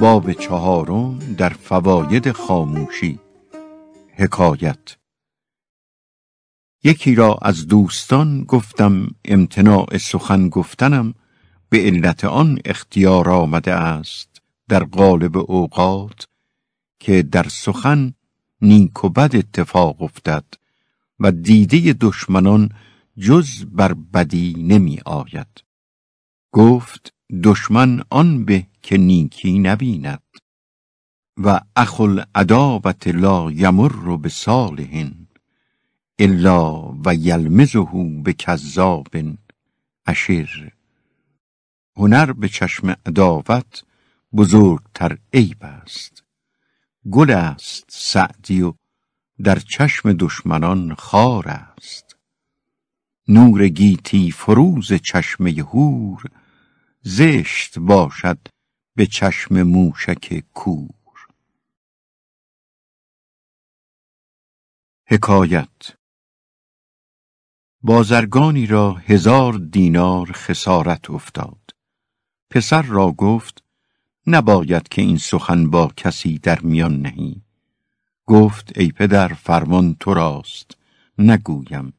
باب چهارم در فواید خاموشی. حکایت یکی را از دوستان گفتم امتناع سخن گفتنم به علت آن اختیار آمده است در قالب اوقات که در سخن نیک و بد اتفاق افتد و دیده دشمنان جز بر بدی نمی آید. گفت دشمن آن به که نیکی نبیند و اخل عداوت لا یمر به صالحین الا و یلمزه به کذاب اشر. هنر به چشم عداوت بزرگتر عیب است. گل است سعدی و در چشم دشمنان خار است. نور گیتی فروز چشمه هور زشت باشد به چشم موشک کور. حکایت بازرگانی را هزار دینار خسارت افتاد. پسر را گفت نباید که این سخن با کسی در میان نهی. گفت ای پدر فرمان تو راست نگویم.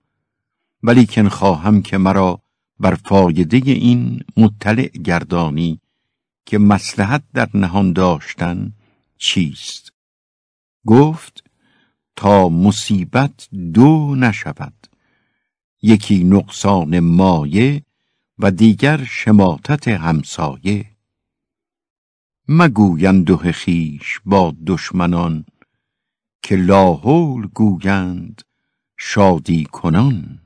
ولیکن خواهم که مرا بر فایده این مطلع گردانی که مسلحت در نهان داشتن چیست. گفت تا مصیبت دو نشود. یکی نقصان مایه و دیگر شماتت همسایه. مگویند دو خیش با دشمنان که لاحول گویند شادی کنان.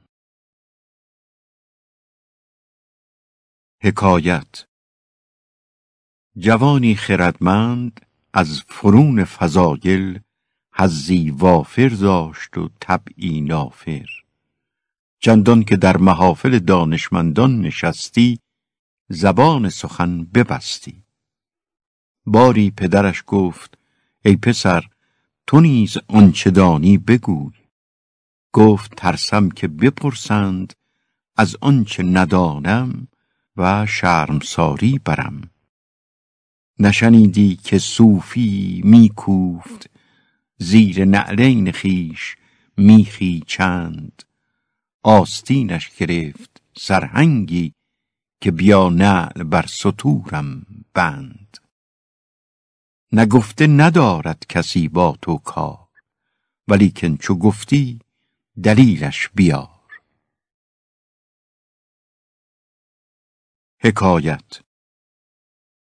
حکایت جوانی خردمند از فرون فضایل حزی وافر داشت و طبعی نافر. چندان که در محافل دانشمندان نشستی زبان سخن ببستی. باری پدرش گفت ای پسر تو نیز آنچه دانی بگوی. گفت ترسم که بپرسند از آنچه ندانم و شرمساری برم. نشنیدی که صوفی میکوفت زیر نعلین خیش میخی چند آستینش گرفت سرهنگی که بیا نعل بر سطورم بند. نگفته ندارد کسی با تو کار ولیکن چو گفتی دلیلش بیار. حکایت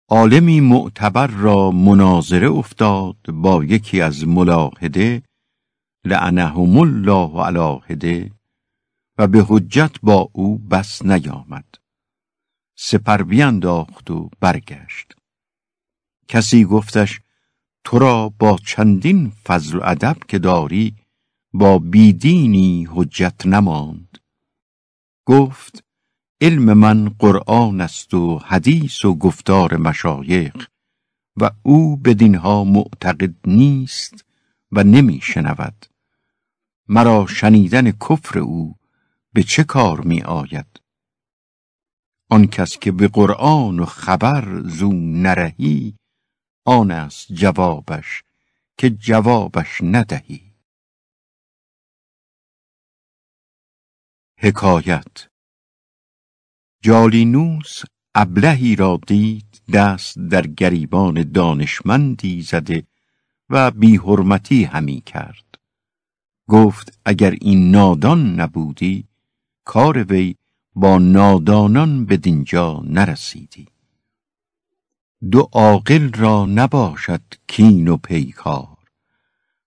عالمی معتبر را مناظره افتاد با یکی از ملاحده لعنهم الله علی هده و به حجت با او بس نیامد. سپر بینداخت و برگشت. کسی گفتش تو را با چندین فضل و ادب که داری با بیدینی حجت نماند. گفت علم من قرآن است و حدیث و گفتار مشایخ و او بدینها معتقد نیست و نمی شنود مرا شنیدن کفر او به چه کار می آید؟ آن کس که به قرآن و خبر زو نرهی آن است جوابش که جوابش ندهی. حکایت جالینوس ابلهی را دید دست در گریبان دانشمندی زده و بی حرمتی همی کرد. گفت اگر این نادان نبودی کار وی با نادانان به دینجا نرسیدی. دو عاقل را نباشد کین و پیکار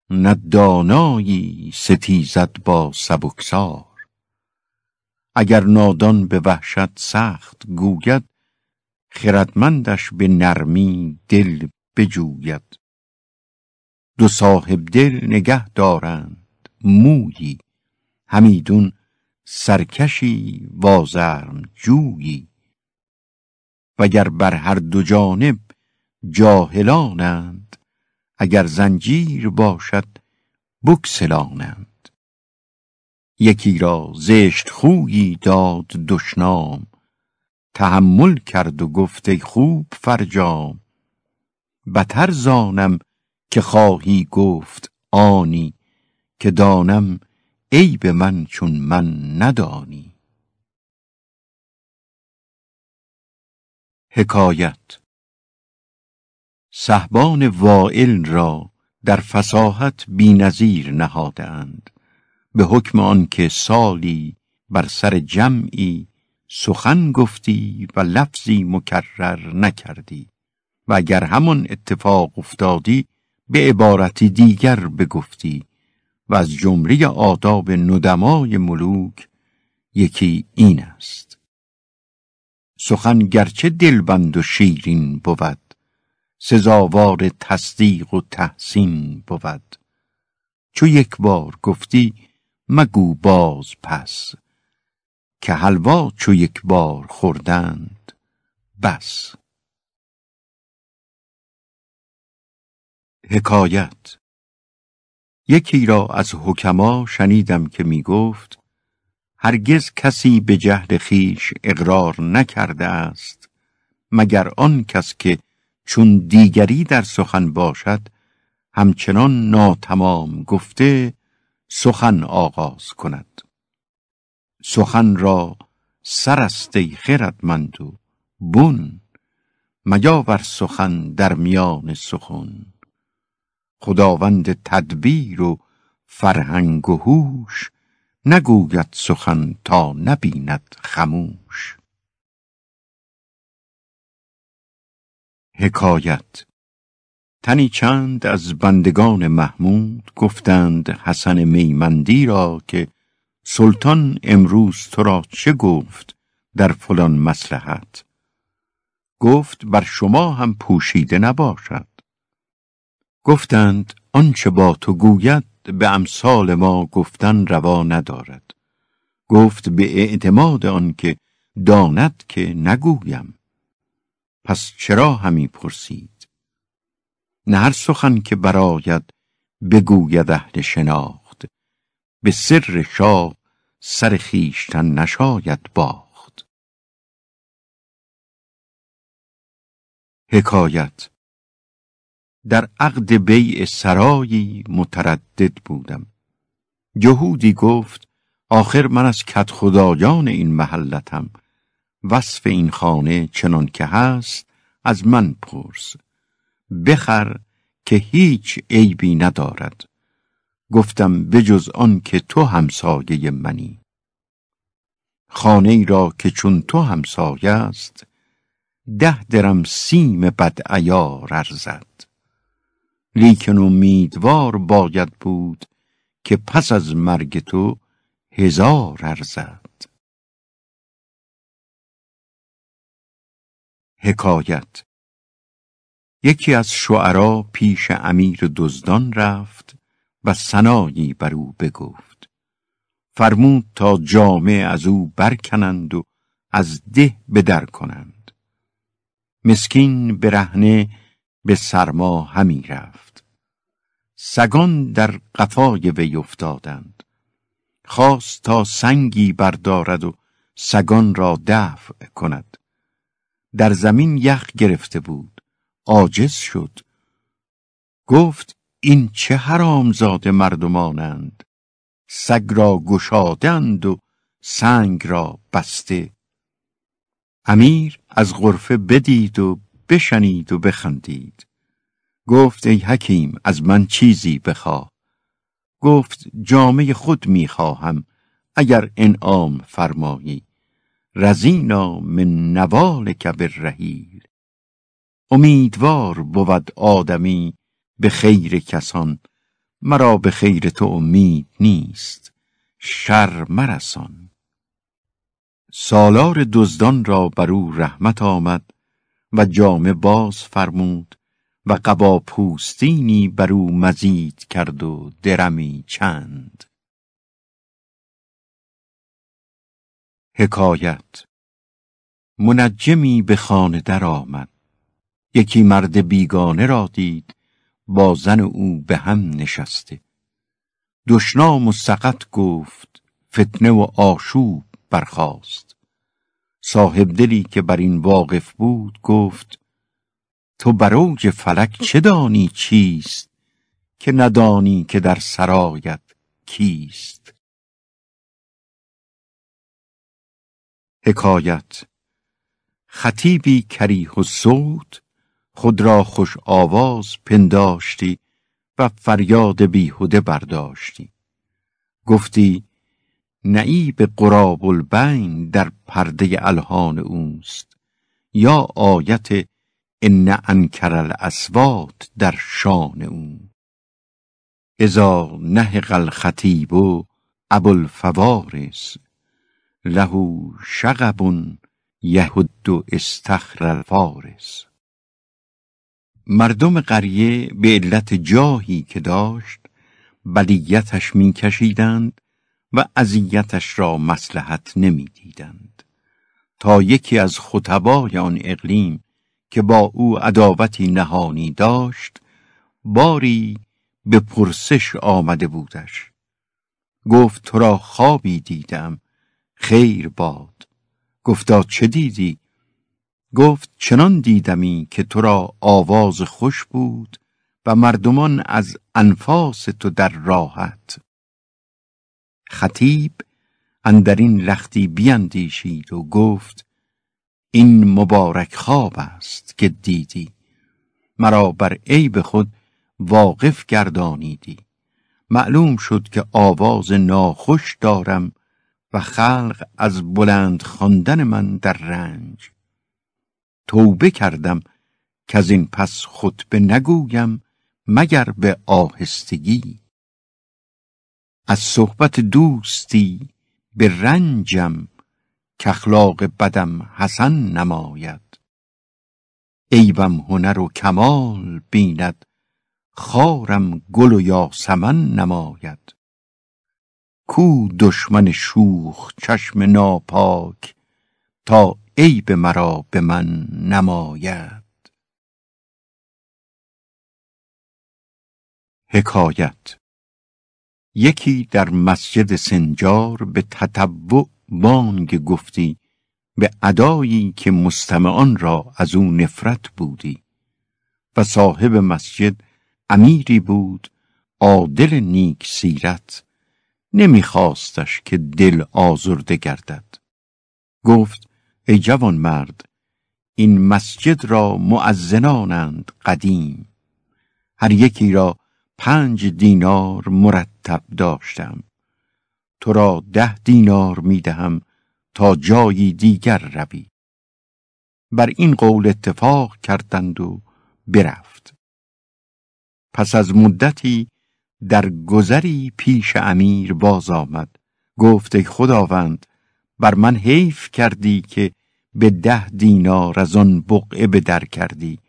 نه دانایی ستیزد با سبکسار. اگر نادان به وحشت سخت گوید خردمندش به نرمی دل بجوید. دو صاحب دل نگه دارند مویی همیدون سرکشی وازرم جویی. وگر بر هر دو جانب جاهلانند اگر زنجیر باشد بکسلانند. یکی را زشت خویی داد دشنام تحمل کرد و گفت خوب فرجام بتر زانم که خواهی گفت آنی که دانم عیب من چون من ندانی. حکایت. صحبان وائل را در فصاحت بینظیر نهادند به حکم آنکه سالی بر سر جمعی سخن گفتی و لفظی مکرر نکردی. و اگر همان اتفاق افتادی به عبارتی دیگر بگفتی. و از جمله آداب ندمای ملوک یکی این است. سخن گرچه دلبند و شیرین بود سزاوار تصدیق و تحسین بود. چو یک بار گفتی مگو باز پس که حلوا چو یک بار خوردند بس. حکایت یکی را از حکما شنیدم که می گفت هرگز کسی به جهل خیش اقرار نکرده است مگر آن کس که چون دیگری در سخن باشد همچنان ناتمام گفته سخن آغاز کند. سخن را سر است ای خردمند و بن میاور سخن در میان سخن. خداوند تدبیر و فرهنگ و هوش. نگوید سخن تا نبیند خموش. حکایت تنی چند از بندگان محمود گفتند حسن میمندی را که سلطان امروز تو را چه گفت در فلان مسلحت گفت بر شما هم پوشیده نباشد. گفتند آنچه با تو گوید به امثال ما گفتن روا ندارد. گفت به اعتماد آنکه داند که نگویم. پس چرا همی پرسید؟ نه هر سخن که براید بگوید اهل شناخت. به سر شاه سر خیشتن نشاید باخت. حکایت در عقد بیع سرایی متردد بودم. جهودی گفت آخر من از کت خدایان این محلتم. وصف این خانه چنان که هست از من پرس. بخر که هیچ عیبی ندارد. گفتم بجز آن که تو همسایه منی. خانه ای را که چون تو همسایه است ده درم سیم بد عیار ارزد. لیکن امیدوار باید بود که پس از مرگ تو هزار ارزد. حکایت. یکی از شعرا پیش امیر دزدان رفت و سنایی بر او بگفت. فرمود تا جامه از او برکنند و از ده بدر کنند. مسکین برهنه به سرما همی رفت. سگان در قفای وی افتادند. خواست تا سنگی بردارد و سگان را دفع کند. در زمین یخ گرفته بود. عاجز شد. گفت این چه حرامزاده مردمانند. سگ را گشادند و سنگ را بسته. امیر از غرفه بدید و بشنید و بخندید. گفت ای حکیم از من چیزی بخواه گفت جامعه خود می‌خواهم اگر انعام فرمایی. رزینا من نوالک بالرحیل. امیدوار بود آدمی به خیر کسان مرا به خیر تو امید نیست شر مرسان. سالار دزدان را بر او رحمت آمد. و جامه باز فرمود و قبا پوستینی بر او مزید کرد و درمی چند. حکایت منجمی به خانه در آمد یکی مرد بیگانه را دید با زن او به هم نشسته. دشنام و سقط گفت فتنه و آشوب برخاست. صاحب دلی که بر این واقف بود گفت تو بر اوج فلک چه دانی چیست که ندانی که در سرایت کیست؟ حکایت خطیبی کریه و صوت خود را خوش آواز پنداشتی و فریاد بیهوده برداشتی. گفتی نعیب قراب البین در پرده الهان اوست. یا آیت ان انکر الاسوات در شان او. اذا نهق الخطیب ابوالفوارس له شغب یهد استخر الفارس. مردم قریه به علت جاهی که داشت بلیتش میکشیدند و اذیتش را مسلحت نمی‌دیدند. تا یکی از خطبای آن اقلیم که با او عداوتی نهانی داشت باری به پرسش آمده بودش. گفت تو را خوابی دیدم خیر باد. گفتا چه دیدی؟ گفت چنان دیدمی که تو را آواز خوش بود و مردمان از انفاس تو در راحت. خطیب اندرین لختی بیندیشید و گفت این مبارک خواب است که دیدی. مرا بر عیب خود واقف گردانیدی. معلوم شد که آواز ناخوش دارم و خلق از بلند خواندن من در رنج. توبه کردم که از این پس خطبه نگویم مگر به آهستگی. از صحبت دوستی به رنجم که بدم حسن نماید. عیبم هنر و کمال بیند خارم گل و یاسمن نماید. کو دشمن شوخ چشم ناپاک تا عیب مرا به من نماید. حکایت یکی در مسجد سنجار به تطوع بانگ گفتی به ادایی که مستمعان را از او نفرت بودی. و صاحب مسجد امیری بود عادل نیک سیرت نمیخواستش که دل آزرده گردد. گفت ای جوان مرد این مسجد را معزنانند قدیم. هر یکی را پنج دینار مرتب داشتم. تو را ده دینار می‌دهم تا جایی دیگر روی. بر این قول اتفاق کردند و برفت. پس از مدتی در گذری پیش امیر باز آمد. گفت ای خداوند بر من حیف کردی که به ده دینار از آن بقعه به در کردی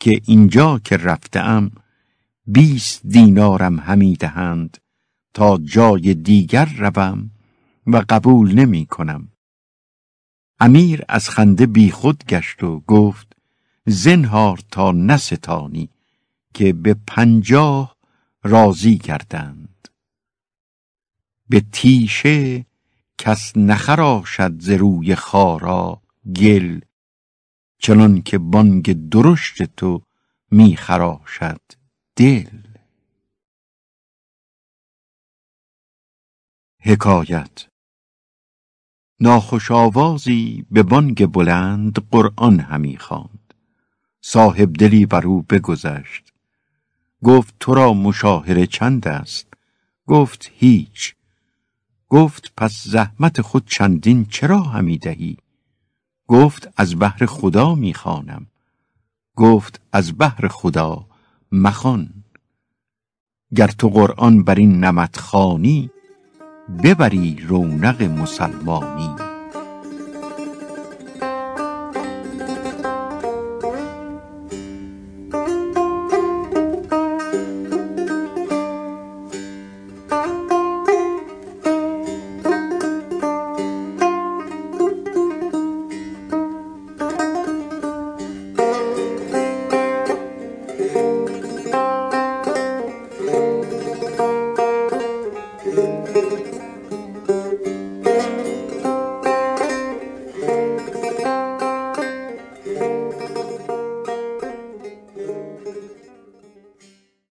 که اینجا که رفتم بیست دینارم همی دهند تا جای دیگر روم و قبول نمی کنم. امیر از خنده بیخود گشت و گفت زنهار تا نستانی که به پنجاه راضی کردند به تیشه کس نخراشد ز روی خارا گل چنان که بانگ درشت تو میخراشد دل. حکایت. ناخوش آوازی به بانگ بلند قرآن همی خواند. صاحب دلی بر او بگذشت. گفت تو را مشاهره چند است؟ گفت هیچ. گفت پس زحمت خود چندین چرا همی دهی؟ گفت از بحر خدا می‌خوانم گفت از بحر خدا مخوان. گر تو قرآن بر این نمت خانی ببری رونق مسلمانی.